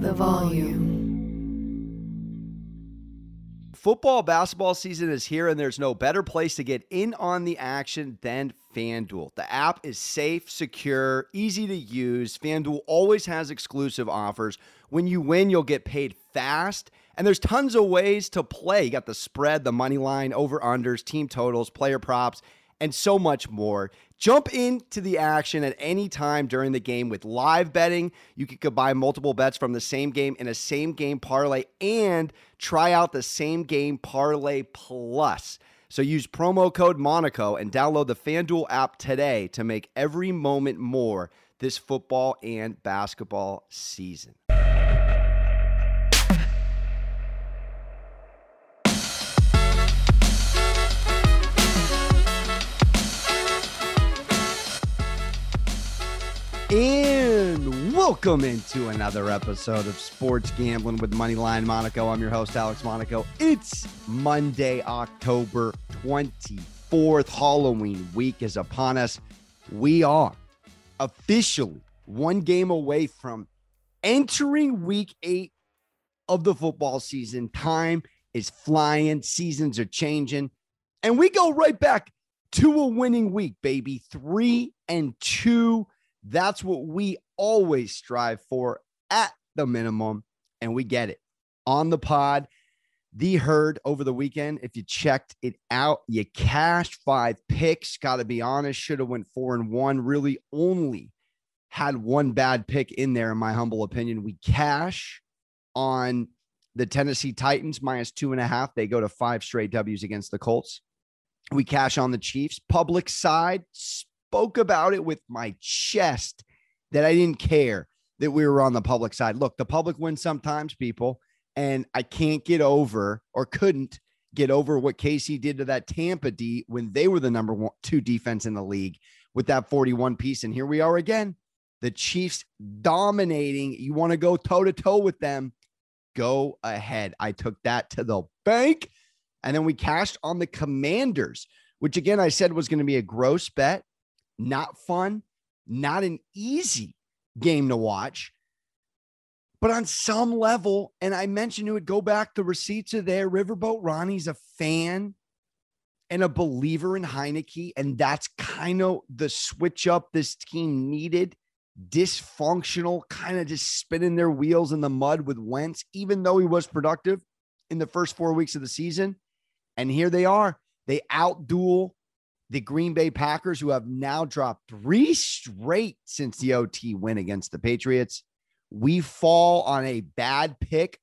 the volume. Football, basketball season is here, and there's no better place to get in on the action than FanDuel. The app is safe, secure, easy to use. FanDuel always has exclusive offers. When you win, you'll get paid fast, and there's tons of ways to play. You got the spread, the money line, over unders, team totals, player props, and so much more. Jump into the action at any time during the game with live betting. You can combine multiple bets from the same game in a same game parlay and try out the same game parlay plus. So use promo code Monaco and download the FanDuel app today to make every moment more this football and basketball season. And welcome into another episode of Sports Gambling with Moneyline Monaco. I'm your host, Alex Monaco. It's Monday, October 24th. Halloween week is upon us. We are officially one game away from entering week eight of the football season. Time is flying, seasons are changing, and we go right back to a winning week, baby. Three and two that's what we always strive for at the minimum, and we get it on the pod. The herd over the weekend. If you checked it out, you cashed five picks. Got to be honest, should have went four and one. Really, only had one bad pick in there, in my humble opinion. We cash on the Tennessee Titans minus two and a half. They go to five straight W's against the Colts. We cash on the Chiefs. Public side, spoke about it with my chest that I didn't care that we were on the public side. Look, the public wins sometimes, people, and I can't get over or couldn't get over what Casey did to that Tampa D when they were the number one, two defense in the league with that 41 piece. And here we are again. The Chiefs dominating. You want to go toe to toe with them? Go ahead. I took that to the bank. And then we cashed on the Commanders, which again I said was going to be a gross bet not fun, not an easy game to watch. But on some level, and I mentioned it would go back, the receipts are there. Riverboat Ronnie's a fan and a believer in Heinicke. And that's kind of the switch up this team needed. Dysfunctional, kind of just spinning their wheels in the mud with Wentz, even though he was productive in the first four weeks of the season. And here they are. They outduel the Green Bay Packers, who have now dropped three straight since the OT win against the Patriots. We fall on a bad pick.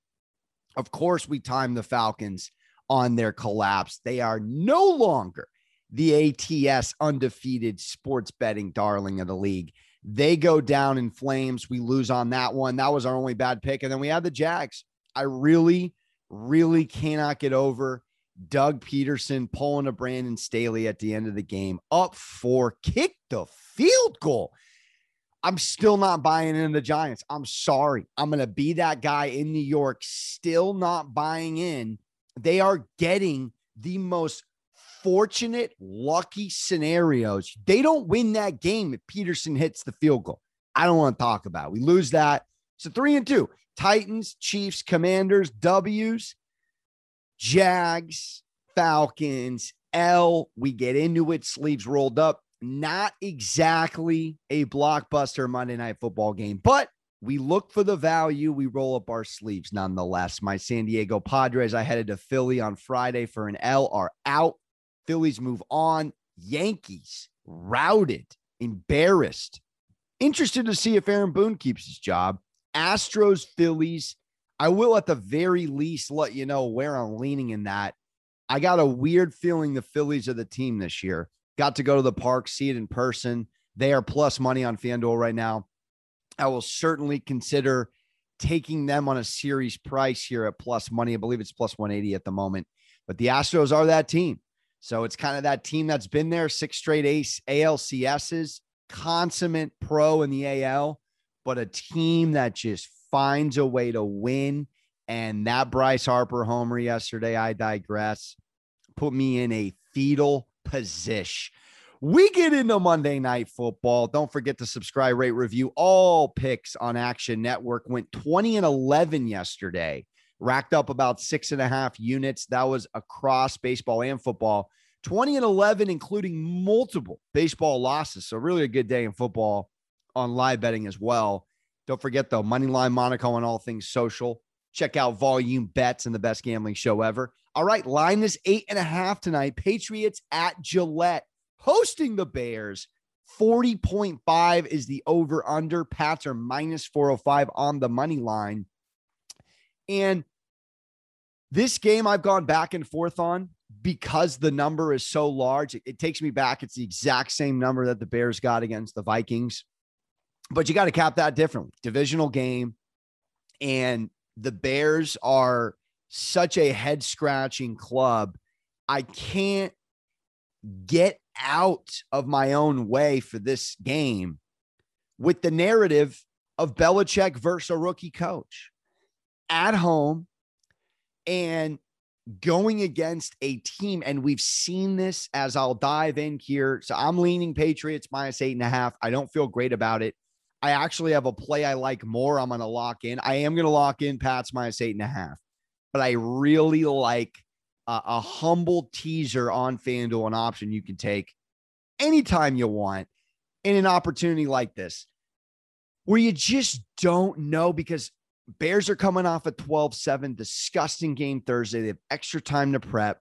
Of course, we time the Falcons on their collapse. They are no longer the ATS undefeated sports betting darling of the league. They go down in flames. We lose on that one. That was our only bad pick. And then we had the Jags. I really, really cannot get over Doug Pederson pulling a Brandon Staley at the end of the game, up four, kick the field goal. I'm still not buying in the Giants. I'm sorry. I'm going to be that guy in New York, still not buying in. They are getting the most fortunate, lucky scenarios. They don't win that game if Pederson hits the field goal. I don't want to talk about. It. We lose that. So three and two. Titans, Chiefs, Commanders, W's. Jags, Falcons, L. We get into it, sleeves rolled up. Not exactly a blockbuster Monday night football game, but we look for the value. We roll up our sleeves nonetheless. My San Diego Padres, I headed to Philly on Friday for an L, are out. Phillies move on. Yankees routed, embarrassed. Interested to see if Aaron Boone keeps his job. Astros, Phillies, I will at the very least let you know where I'm leaning in that. I got a weird feeling the Phillies are the team this year. Got to go to the park, see it in person. They are plus money on FanDuel right now. I will certainly consider taking them on a series price here at plus money. I believe it's plus 180 at the moment. But the Astros are that team. So it's kind of that team that's been there six straight ace ALCSs, consummate pro in the AL, but a team that just finds a way to win. And that Bryce Harper homer yesterday, I digress, put me in a fetal position. We get into Monday Night Football. Don't forget to subscribe, rate, review. All picks on Action Network went 20 and 11 yesterday, racked up about six and a half units. That was across baseball and football. 20 and 11, including multiple baseball losses. So, really a good day in football on live betting as well. Don't forget, though, Moneyline Monaco on all things social. Check out Volume Bets and the best gambling show ever. All right, line is eight and a half tonight. Patriots at Gillette hosting the Bears. 40.5 is the over under. Pats are minus 405 on the money line. And this game I've gone back and forth on because the number is so large. It, it takes me back. It's the exact same number that the Bears got against the Vikings but you got to cap that differently. Divisional game, and the Bears are such a head scratching club. I can't get out of my own way for this game with the narrative of Belichick versus a rookie coach at home and going against a team. And we've seen this as I'll dive in here. So I'm leaning Patriots minus eight and a half. I don't feel great about it. I actually have a play I like more. I'm going to lock in. I am going to lock in Pats minus eight and a half, but I really like a, a humble teaser on FanDuel, an option you can take anytime you want in an opportunity like this where you just don't know because Bears are coming off a 12 7 disgusting game Thursday. They have extra time to prep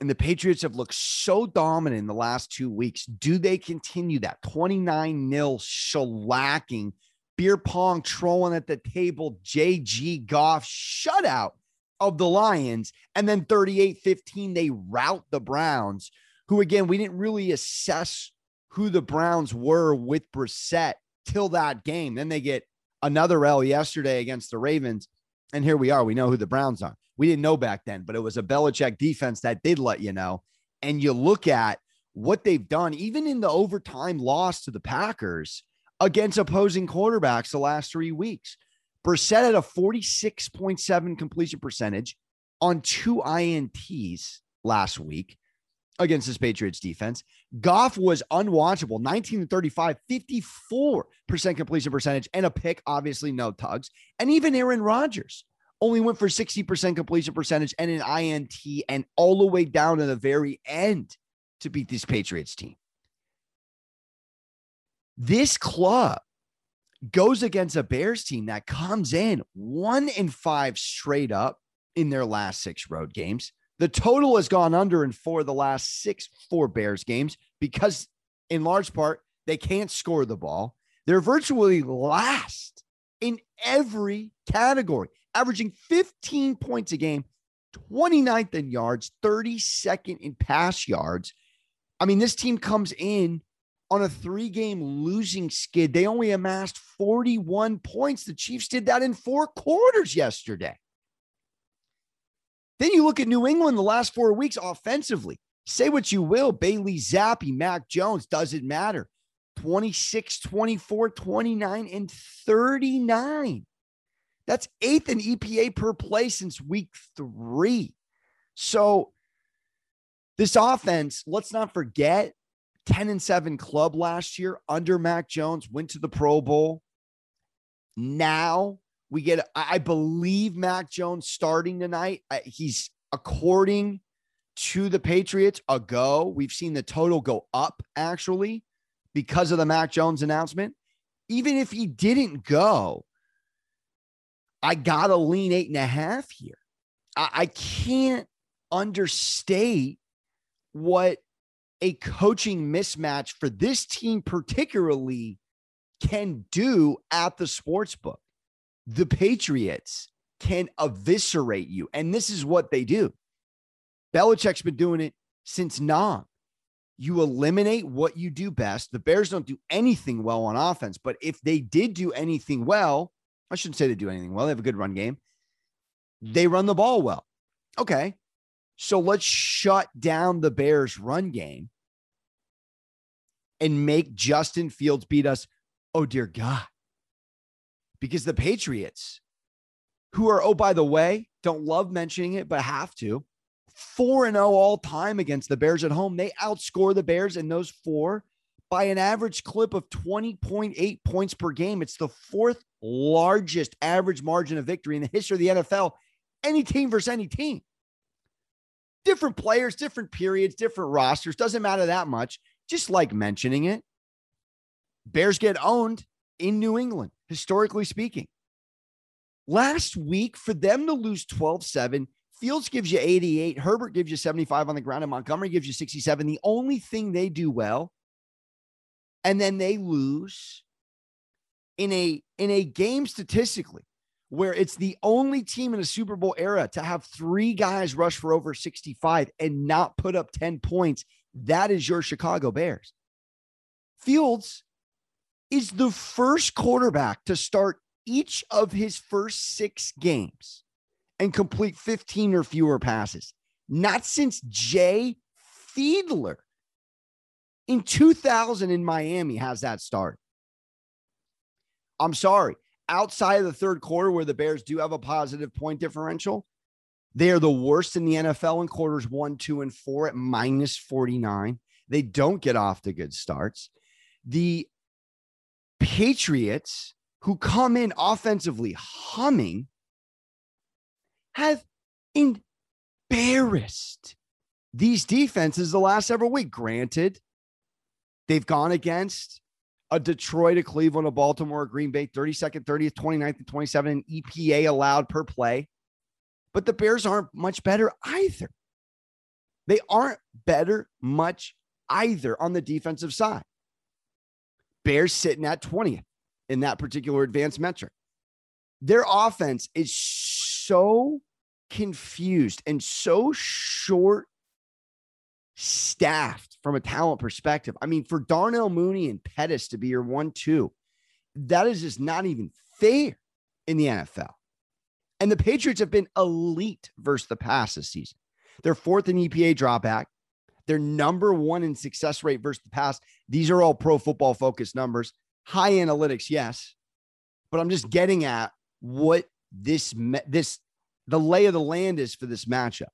and the Patriots have looked so dominant in the last two weeks. Do they continue that 29 nil shellacking, beer pong trolling at the table, JG Goff shutout of the Lions? And then 38 15, they rout the Browns, who again, we didn't really assess who the Browns were with Brissett till that game. Then they get another L yesterday against the Ravens. And here we are. We know who the Browns are. We didn't know back then, but it was a Belichick defense that did let you know. And you look at what they've done, even in the overtime loss to the Packers against opposing quarterbacks the last three weeks. Brissett had a 46.7 completion percentage on two INTs last week against this Patriots defense. Goff was unwatchable 19 to 35, 54% completion percentage, and a pick, obviously, no tugs. And even Aaron Rodgers only went for 60% completion percentage and an INT and all the way down to the very end to beat this Patriots team. This club goes against a Bears team that comes in one in five straight up in their last six road games. The total has gone under in four of the last six four Bears games because, in large part, they can't score the ball. They're virtually last in every category averaging 15 points a game, 29th in yards, 32nd in pass yards. I mean, this team comes in on a three game losing skid. They only amassed 41 points. The Chiefs did that in four quarters yesterday. Then you look at New England the last four weeks offensively. Say what you will, Bailey Zappe, Mac Jones, doesn't matter. 26, 24, 29, and 39. That's eighth in EPA per play since week three. So this offense, let's not forget 10 and 7 club last year under Mac Jones, went to the Pro Bowl. Now we get, I believe Mac Jones starting tonight. He's according to the Patriots a go. We've seen the total go up actually because of the Mac Jones announcement. Even if he didn't go, I got to lean eight and a half here. I, I can't understate what a coaching mismatch for this team, particularly, can do at the sports book. The Patriots can eviscerate you. And this is what they do. Belichick's been doing it since non. You eliminate what you do best. The Bears don't do anything well on offense, but if they did do anything well, I shouldn't say they do anything well. They have a good run game. They run the ball well. Okay. So let's shut down the Bears' run game and make Justin Fields beat us. Oh, dear God. Because the Patriots, who are, oh, by the way, don't love mentioning it, but have to, 4 and 0 all time against the Bears at home. They outscore the Bears in those four by an average clip of 20.8 points per game. It's the fourth largest average margin of victory in the history of the NFL. Any team versus any team. Different players, different periods, different rosters. Doesn't matter that much. Just like mentioning it. Bears get owned in New England, historically speaking. Last week, for them to lose 12 7, Fields gives you 88, Herbert gives you 75 on the ground, and Montgomery gives you 67. The only thing they do well, and then they lose in a in a game statistically where it's the only team in a Super Bowl era to have three guys rush for over 65 and not put up 10 points. That is your Chicago Bears. Fields is the first quarterback to start each of his first six games and complete 15 or fewer passes. Not since Jay Fiedler in 2000 in Miami has that start. I'm sorry. Outside of the third quarter, where the Bears do have a positive point differential, they are the worst in the NFL in quarters one, two, and four at minus 49. They don't get off to good starts. The Patriots, who come in offensively humming, have embarrassed these defenses the last several weeks. Granted, they've gone against a Detroit, a Cleveland, a Baltimore, a Green Bay, 32nd, 30th, 29th, and 27 and EPA allowed per play. But the Bears aren't much better either. They aren't better much either on the defensive side. Bears sitting at 20th in that particular advanced metric. Their offense is so confused and so short staffed from a talent perspective. I mean, for Darnell Mooney and Pettis to be your one, two, that is just not even fair in the NFL. And the Patriots have been elite versus the pass this season. They're fourth in EPA dropback. They're number one in success rate versus the pass. These are all pro football focused numbers. High analytics, yes. But I'm just getting at what this, this, the lay of the land is for this matchup.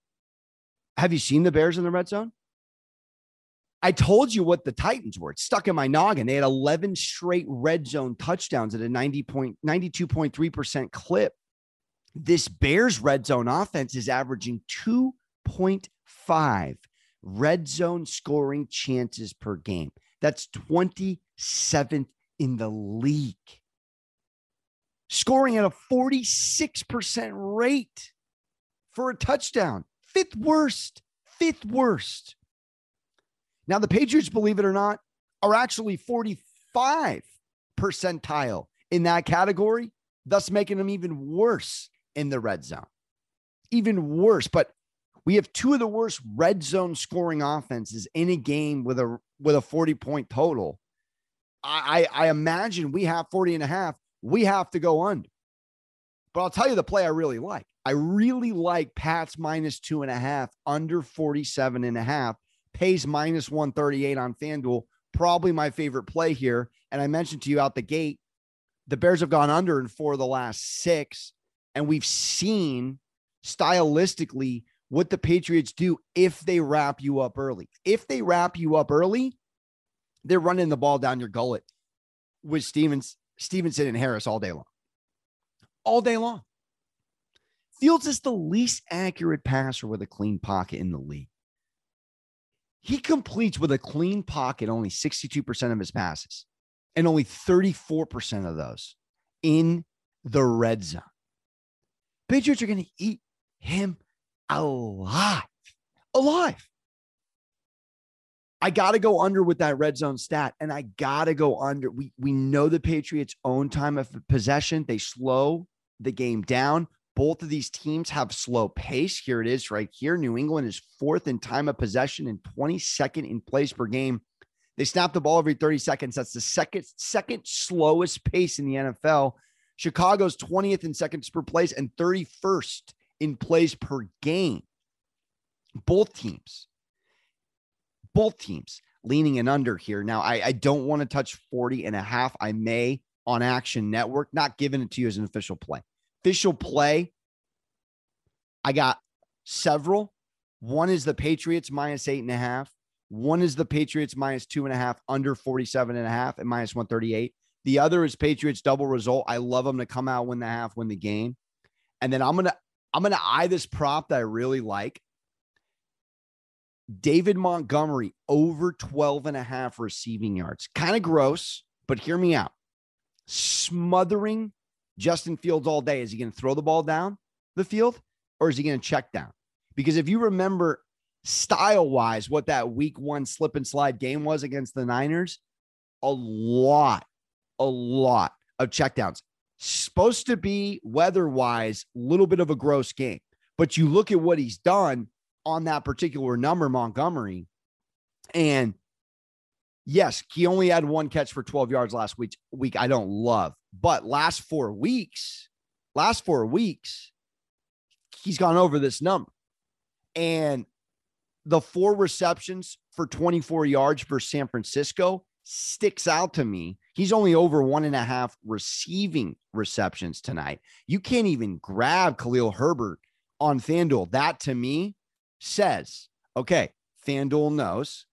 Have you seen the Bears in the red zone? I told you what the Titans were. It's stuck in my noggin. They had 11 straight red zone touchdowns at a 90 point, 92.3% clip. This Bears red zone offense is averaging 2.5 red zone scoring chances per game. That's 27th in the league. Scoring at a 46% rate for a touchdown. Fifth worst. Fifth worst. Now, the Patriots, believe it or not, are actually 45 percentile in that category, thus making them even worse in the red zone. Even worse. But we have two of the worst red zone scoring offenses in a game with a with a 40 point total. I, I, I imagine we have 40 and a half. We have to go under. But I'll tell you the play I really like. I really like Pats minus two and a half under 47 and a half pays minus 138 on FanDuel. Probably my favorite play here. And I mentioned to you out the gate, the Bears have gone under in four of the last six. And we've seen stylistically what the Patriots do if they wrap you up early. If they wrap you up early, they're running the ball down your gullet with Stevens, Stevenson and Harris all day long. All day long. Fields is the least accurate passer with a clean pocket in the league. He completes with a clean pocket only 62% of his passes and only 34% of those in the red zone. Patriots are going to eat him alive. Alive. I got to go under with that red zone stat, and I got to go under. We we know the Patriots' own time of possession. They slow the game down. Both of these teams have slow pace. Here it is right here. New England is fourth in time of possession and 22nd in plays per game. They snap the ball every 30 seconds. That's the second second slowest pace in the NFL. Chicago's 20th in seconds per plays and 31st in plays per game. Both teams, both teams leaning in under here. Now, I, I don't want to touch 40 and a half. I may on Action Network, not giving it to you as an official play official play, I got several. One is the Patriots minus eight and a half. One is the Patriots minus two and a half, under 47 and a half at minus 138. The other is Patriots double result. I love them to come out, win the half, win the game. And then I'm gonna I'm gonna eye this prop that I really like. David Montgomery over 12 and a half receiving yards. Kind of gross, but hear me out. Smothering Justin Fields all day. Is he going to throw the ball down the field or is he going to check down? Because if you remember style wise what that week one slip and slide game was against the Niners, a lot, a lot of checkdowns. Supposed to be weather wise, a little bit of a gross game. But you look at what he's done on that particular number, Montgomery, and yes, he only had one catch for 12 yards last week. Week I don't love, but last four weeks, last four weeks, he's gone over this number. And the four receptions for 24 yards for San Francisco sticks out to me. He's only over one and a half receiving receptions tonight. You can't even grab Khalil Herbert on FanDuel. That to me says, okay, FanDuel knows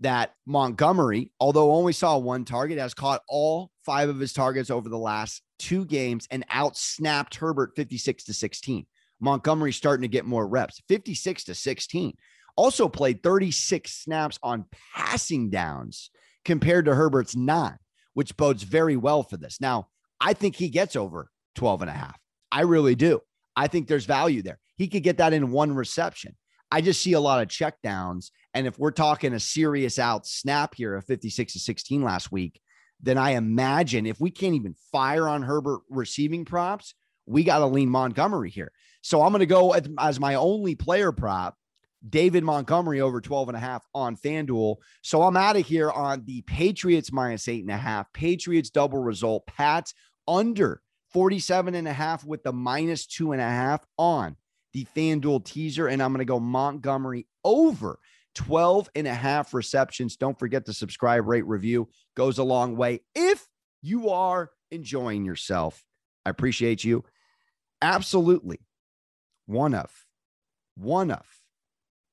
that Montgomery, although only saw one target, has caught all five of his targets over the last two games and outsnapped Herbert 56 to 16. Montgomery's starting to get more reps, 56 to 16. Also played 36 snaps on passing downs compared to Herbert's nine, which bodes very well for this. Now, I think he gets over 12 and a half. I really do. I think there's value there. He could get that in one reception. I just see a lot of checkdowns. And if we're talking a serious out snap here of 56 to 16 last week, then I imagine if we can't even fire on Herbert receiving props, we got to lean Montgomery here. So I'm going to go as, my only player prop, David Montgomery over 12 and a half on FanDuel. So I'm out of here on the Patriots minus eight and a half, Patriots double result, Pats under 47 and a half with the minus two and a half on the FanDuel teaser. And I'm going to go Montgomery over 12 and a half receptions. Don't forget to subscribe, rate, review goes a long way. If you are enjoying yourself, I appreciate you. Absolutely. One of, one of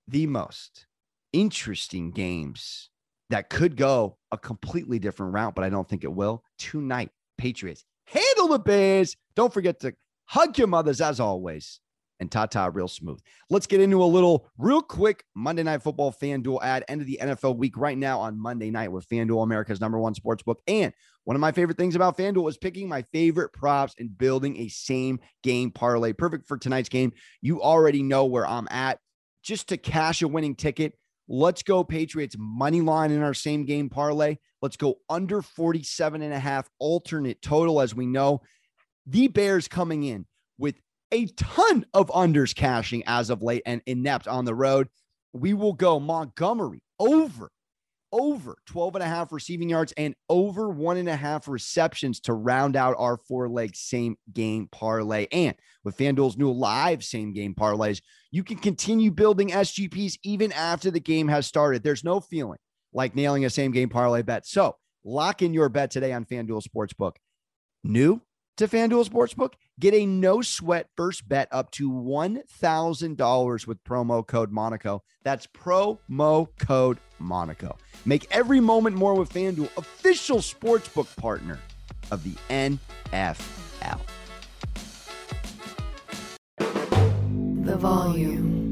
the most interesting games that could go a completely different route, but I don't think it will. Tonight, Patriots handle the Bears. Don't forget to hug your mothers as always and Tata real smooth. Let's get into a little real quick Monday Night Football FanDuel ad. End of the NFL week right now on Monday night with FanDuel, America's number one sports book. And one of my favorite things about FanDuel is picking my favorite props and building a same game parlay. Perfect for tonight's game. You already know where I'm at. Just to cash a winning ticket, let's go Patriots money line in our same game parlay. Let's go under 47 and a half alternate total. As we know, the Bears coming in a ton of unders cashing as of late and inept on the road. We will go Montgomery over, over 12 and a half receiving yards and over one and a half receptions to round out our four leg same game parlay. And with FanDuel's new live same game parlays, you can continue building SGPs even after the game has started. There's no feeling like nailing a same game parlay bet. So lock in your bet today on FanDuel Sportsbook. New to FanDuel Sportsbook, get a no sweat first bet up to $1,000 with promo code Monaco. That's promo code Monaco. Make every moment more with FanDuel, official sportsbook partner of the NFL. The volume.